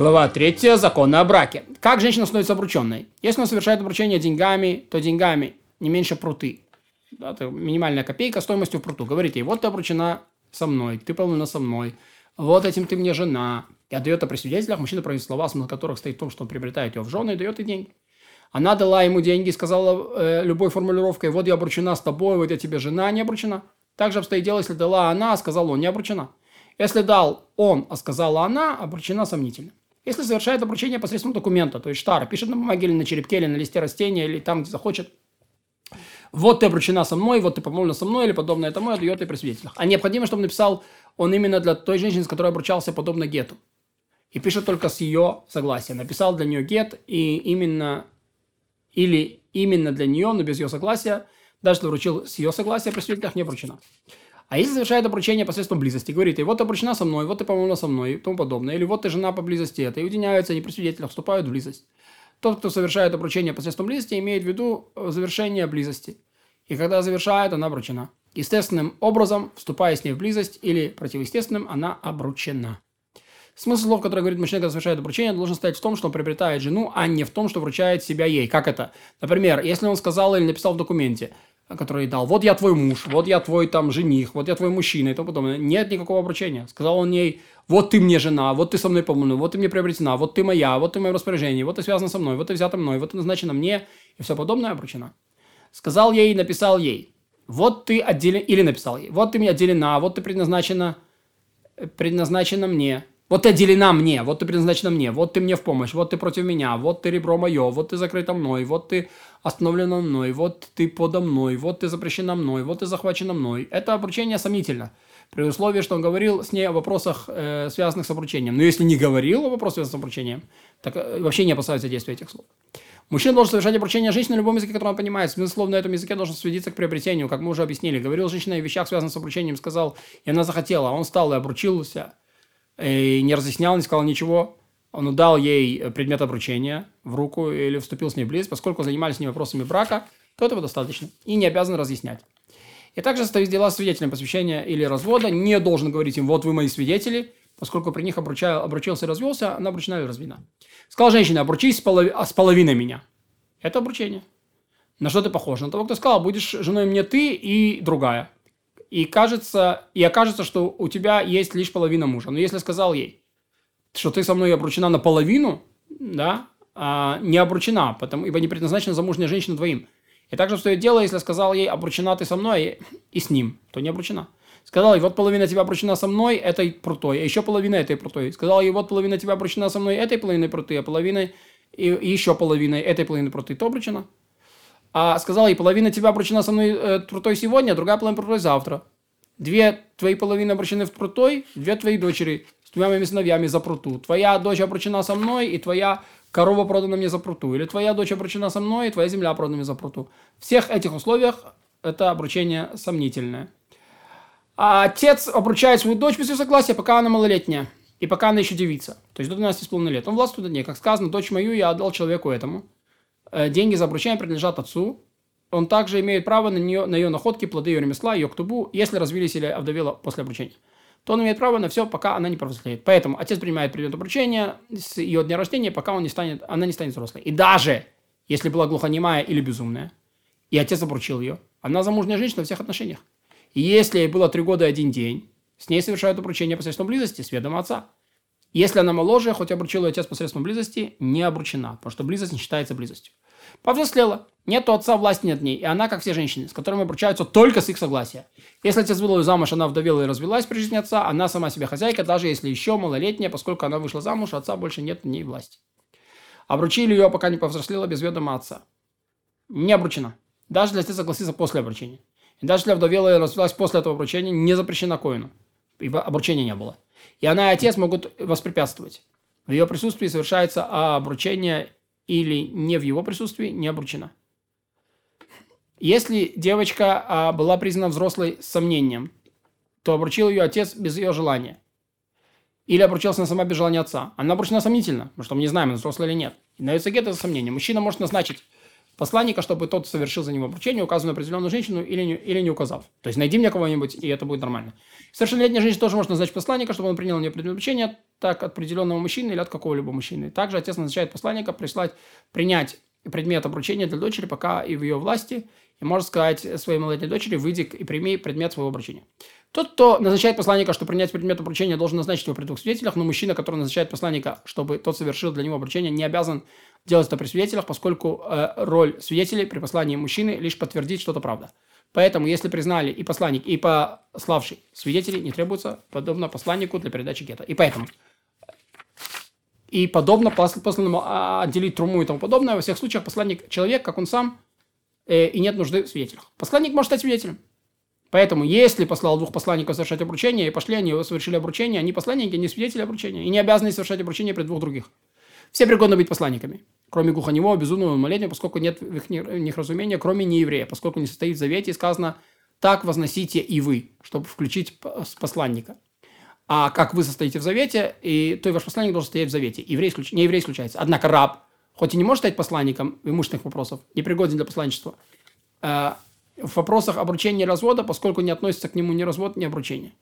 Глава 3. Законы о браке. Как женщина становится обрученной? Если она совершает обручение деньгами, то деньгами не меньше пруты. Да, это минимальная копейка стоимостью в пруту. Говорите вот ты обручена со мной, ты полна со мной, вот этим ты мне жена. И отдает при свидетелях. Мужчина произносит слова, смысл которых стоит в том, что он приобретает ее в жены и дает ей деньги. Она дала ему деньги сказала э, любой формулировкой, вот я обручена с тобой, вот я тебе жена, не обручена. Также обстоит дело, если дала она, а сказал он, не обручена. Если дал он, а сказала она, обручена сомнительно. Если совершает обручение посредством документа, то есть штара, пишет на бумаге или на черепке, или на листе растения, или там, где захочет, вот ты обручена со мной, вот ты помолвлена со мной, или подобное тому, отдает и при свидетелях. А необходимо, чтобы написал он именно для той женщины, с которой обручался, подобно гету. И пишет только с ее согласия. Написал для нее гет, и именно, или именно для нее, но без ее согласия, даже если вручил с ее согласия, при свидетелях не обручена. А если совершает обручение посредством близости, говорит, и вот ты обручена со мной, вот ты помолвлена со мной и тому подобное, или вот ты жена по близости, это и уединяются, они при свидетелях вступают в близость. Тот, кто совершает обручение посредством близости, имеет в виду э, завершение близости. И когда завершает, она обручена. Естественным образом, вступая с ней в близость или противоестественным, она обручена. Смысл слов, который говорит мужчина, когда совершает обручение, должен стоять в том, что он приобретает жену, а не в том, что вручает себя ей. Как это? Например, если он сказал или написал в документе, который дал, вот я твой муж, вот я твой там жених, вот я твой мужчина и тому подобное. Нет никакого обручения. Сказал он ей, вот ты мне жена, вот ты со мной помолвлена, вот ты мне приобретена, вот ты моя, вот ты в моем вот ты связана со мной, вот ты взята мной, вот ты назначена мне и все подобное обручена. Сказал ей, написал ей, вот ты отделен, или написал ей, вот ты мне отделена, вот ты предназначена, предназначена мне, вот ты отделена мне, вот ты предназначена мне, вот ты мне в помощь, вот ты против меня, вот ты ребро мое, вот ты закрыта мной, вот ты остановлена мной, вот ты подо мной, вот ты запрещена мной, вот ты захвачена мной. Это обручение сомнительно. При условии, что он говорил с ней о вопросах, э, связанных с обручением. Но если не говорил о вопросах, связанных с обручением, так э, вообще не опасается действия этих слов. Мужчина должен совершать обручение женщины на любом языке, который он понимает. Смысл слов на этом языке должен сводиться к приобретению, как мы уже объяснили. Говорил женщина о вещах, связанных с обручением, сказал, и она захотела, а он встал и обручился и не разъяснял, не сказал ничего. Он дал ей предмет обручения в руку или вступил с ней близость, поскольку занимались с ней вопросами брака, то этого достаточно. И не обязан разъяснять. И также состоит дела свидетелем посвящения или развода. Не должен говорить им, вот вы мои свидетели, поскольку при них обручал, обручился и развелся, она обручена или разведена. Сказал женщина, обручись с, полови, с половиной меня. Это обручение. На что ты похож? На того, кто сказал, будешь женой мне ты и другая и кажется, и окажется, что у тебя есть лишь половина мужа. Но если сказал ей, что ты со мной обручена наполовину, да, а не обручена, потому, ибо не предназначена замужняя женщина твоим. И также стоит дело, если сказал ей, обручена ты со мной и с ним, то не обручена. Сказал ей, вот половина тебя обручена со мной, этой прутой, а еще половина этой прутой. Сказал ей, вот половина тебя обручена со мной, этой половиной пруты, а половина и, и еще половиной этой половины пруты, то обручена а сказал ей, половина тебя обручена со мной э, прутой сегодня, а другая половина прутой завтра. Две твои половины обручены в прутой, две твои дочери с двумя моими сыновьями за пруту. Твоя дочь обручена со мной, и твоя корова продана мне за пруту. Или твоя дочь обручена со мной, и твоя земля продана мне за пруту. В всех этих условиях это обручение сомнительное. А отец обручает свою дочь без ее согласия, пока она малолетняя. И пока она еще девица. То есть до 12,5 лет. Он властвует над ней. Как сказано, дочь мою я отдал человеку этому. Э, деньги за обручение принадлежат отцу. Он также имеет право на, нее, на ее находки, плоды ее ремесла, ее ктубу, если развились или овдовела после обручения. То он имеет право на все, пока она не повзрослеет. Поэтому отец принимает предмет обручения с ее дня рождения, пока он не станет, она не станет взрослой. И даже если была глухонемая или безумная, и отец обручил ее, она замужняя женщина во всех отношениях. И если ей было три года и один день, с ней совершают обручение посредством близости с ведома отца. Если она моложе, хоть обручил ее отец посредством близости, не обручена, потому что близость не считается близостью. Повзрослела. Нет у отца власти над ней, и она, как все женщины, с которыми обручаются только с их согласия. Если отец выдал ее замуж, она вдовела и развелась при жизни отца, она сама себе хозяйка, даже если еще малолетняя, поскольку она вышла замуж, отца больше нет ней власти. Обручили ее, пока не повзрослела без ведома отца. Не обручена. Даже если согласится после обручения. И даже если вдовела и развелась после этого обручения, не запрещена коину. Ибо обручения не было. И она и отец могут воспрепятствовать. В ее присутствии совершается обручение или не в его присутствии, не обручена. Если девочка а, была признана взрослой с сомнением, то обручил ее отец без ее желания. Или обручился она сама без желания отца. Она обручена сомнительно, потому что мы не знаем, она взрослая или нет. И на гет это сомнение. Мужчина может назначить посланника, чтобы тот совершил за него обручение, указанную определенную женщину или не, или не указав. То есть найди мне кого-нибудь, и это будет нормально. Совершеннолетняя женщина тоже может назначить посланника, чтобы он принял на нее обручение, так от определенного мужчины или от какого-либо мужчины. Также отец назначает посланника прислать, принять предмет обручения для дочери, пока и в ее власти, и может сказать своей малолетней дочери, выйди и прими предмет своего обручения. Тот, кто назначает посланника, чтобы принять предмет обручения, должен назначить его при двух свидетелях, но мужчина, который назначает посланника, чтобы тот совершил для него обручение, не обязан делать это при свидетелях, поскольку э, роль свидетелей при послании мужчины лишь подтвердить что-то правда. Поэтому, если признали и посланник, и пославший свидетелей, не требуется подобно посланнику для передачи гета. И поэтому и подобно посланному а, отделить труму и тому подобное, во всех случаях посланник человек, как он сам, э, и нет нужды в свидетелях. Посланник может стать свидетелем. Поэтому, если послал двух посланников совершать обручение, и пошли они совершили обручение, они посланники, не свидетели обручения, и не обязаны совершать обручение при двух других. Все пригодны быть посланниками, кроме глухонемого, безумного, малолетнего, поскольку нет в их, них разумения, кроме нееврея, поскольку не состоит в завете, и сказано, так возносите и вы, чтобы включить посланника. А как вы состоите в завете, и то и ваш посланник должен стоять в завете. Еврей, не еврей исключается. Однако раб, хоть и не может стать посланником имущественных вопросов, не пригоден для посланничества, э, в вопросах обручения и развода, поскольку не относится к нему ни развод, ни обручение.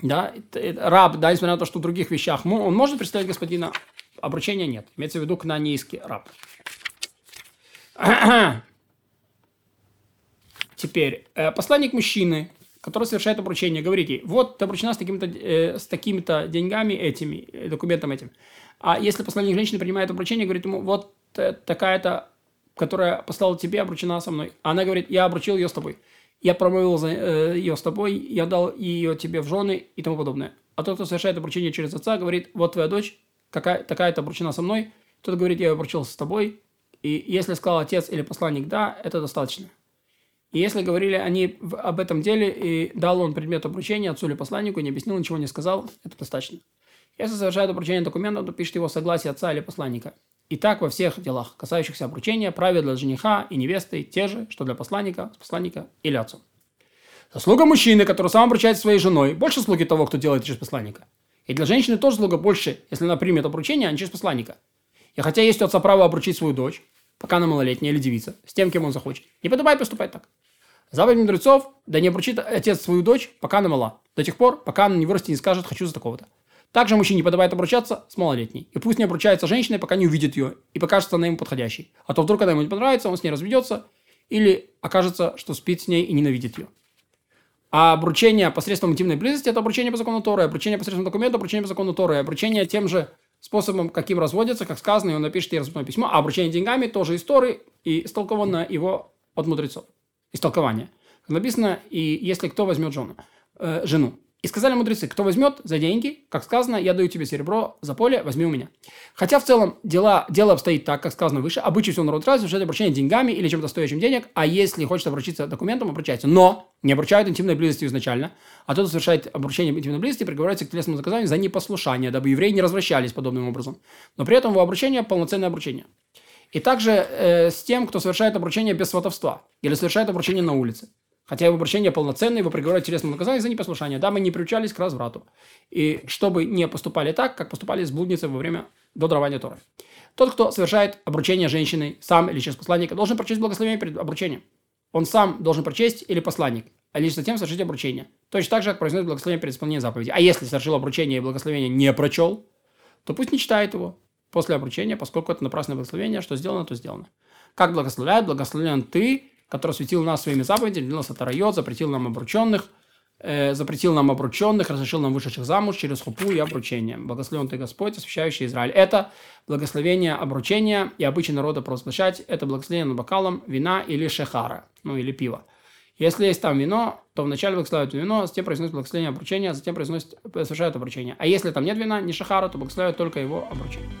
Да, раб, да, несмотря на то, что в других вещах он может представить господина, обручения нет. Имеется в виду кнанейский раб. Теперь, э, посланник мужчины, который совершает обручение, говорит ей, вот ты обручена с, такими-то, э, с такими-то деньгами этими, э, документом этим. А если посланник женщины принимает обручение, говорит ему, вот э, такая-то которая послала тебе, обручена со мной. Она говорит, я обручил ее с тобой. Я промовил за, э, ее с тобой, я дал ее тебе в жены и тому подобное. А тот, кто совершает обручение через отца, говорит, вот твоя дочь, какая, такая-то обручена со мной. Тот говорит, я ее обручил с тобой. И если сказал отец или посланник «да», это достаточно. И если говорили они об этом деле, и дал он предмет обручения отцу или посланнику, не объяснил, ничего не сказал, это достаточно. Если совершает обручение документа, то пишет его согласие отца или посланника. И так во всех делах, касающихся обручения, правила для жениха и невесты те же, что для посланника, посланника или отцу. Заслуга мужчины, который сам обручается своей женой, больше слуги того, кто делает через посланника. И для женщины тоже слуга больше, если она примет обручение, а не через посланника. И хотя есть у отца право обручить свою дочь, пока она малолетняя или девица, с тем, кем он захочет, не подобает поступать так. Заповедь мудрецов, да не обручит отец свою дочь, пока она мала, до тех пор, пока она не вырастет и не скажет «хочу за такого-то». Также мужчине подобает обручаться с малолетней. И пусть не обручается женщиной, пока не увидит ее и покажется она ему подходящей. А то вдруг, когда ему не понравится, он с ней разведется или окажется, что спит с ней и ненавидит ее. А обручение посредством интимной близости – это обручение по закону Торы, обручение посредством документа – обручение по закону Торы, обручение тем же способом, каким разводятся, как сказано, и он напишет ей разводное письмо, а обручение деньгами тоже из Торы и истолковано его от мудрецов. Истолкование. Написано, и если кто возьмет жену, э, жену. И сказали мудрецы, кто возьмет за деньги, как сказано, я даю тебе серебро за поле, возьми у меня. Хотя в целом дела, дело обстоит так, как сказано выше, всего народа разве, что это обращение деньгами или чем-то стоящим денег, а если хочет обручиться документом, обручается. Но не обручают интимной близости изначально, а тот, кто совершает обручение интимной близости, приговаривается к телесному наказанию за непослушание, дабы евреи не развращались подобным образом. Но при этом его обручение – полноценное обручение. И также э, с тем, кто совершает обручение без сватовства или совершает обручение на улице. Хотя его обращение полноценное, его приговорят к телесному наказанию за непослушание. Да, мы не приучались к разврату. И чтобы не поступали так, как поступали с блудницей во время до дарования Торы. Тот, кто совершает обручение женщины сам или через посланника, должен прочесть благословение перед обручением. Он сам должен прочесть или посланник, а лишь затем совершить обручение. Точно так же, как произносит благословение перед исполнением заповеди. А если совершил обручение и благословение не прочел, то пусть не читает его после обручения, поскольку это напрасное благословение, что сделано, то сделано. Как благословляет, благословлен ты, который осветил нас своими заповедями, делился нас от запретил нам обрученных, э, запретил нам обрученных, разрешил нам вышедших замуж через хупу и обручение. Благословен ты Господь, освящающий Израиль. Это благословение обручения и обычай народа провозглашать. Это благословение над бокалом вина или шехара, ну или пива. Если есть там вино, то вначале благословляют вино, затем произносят благословение обручения, затем произносят, совершают обручение. А если там нет вина, не шахара, то благословляют только его обручение.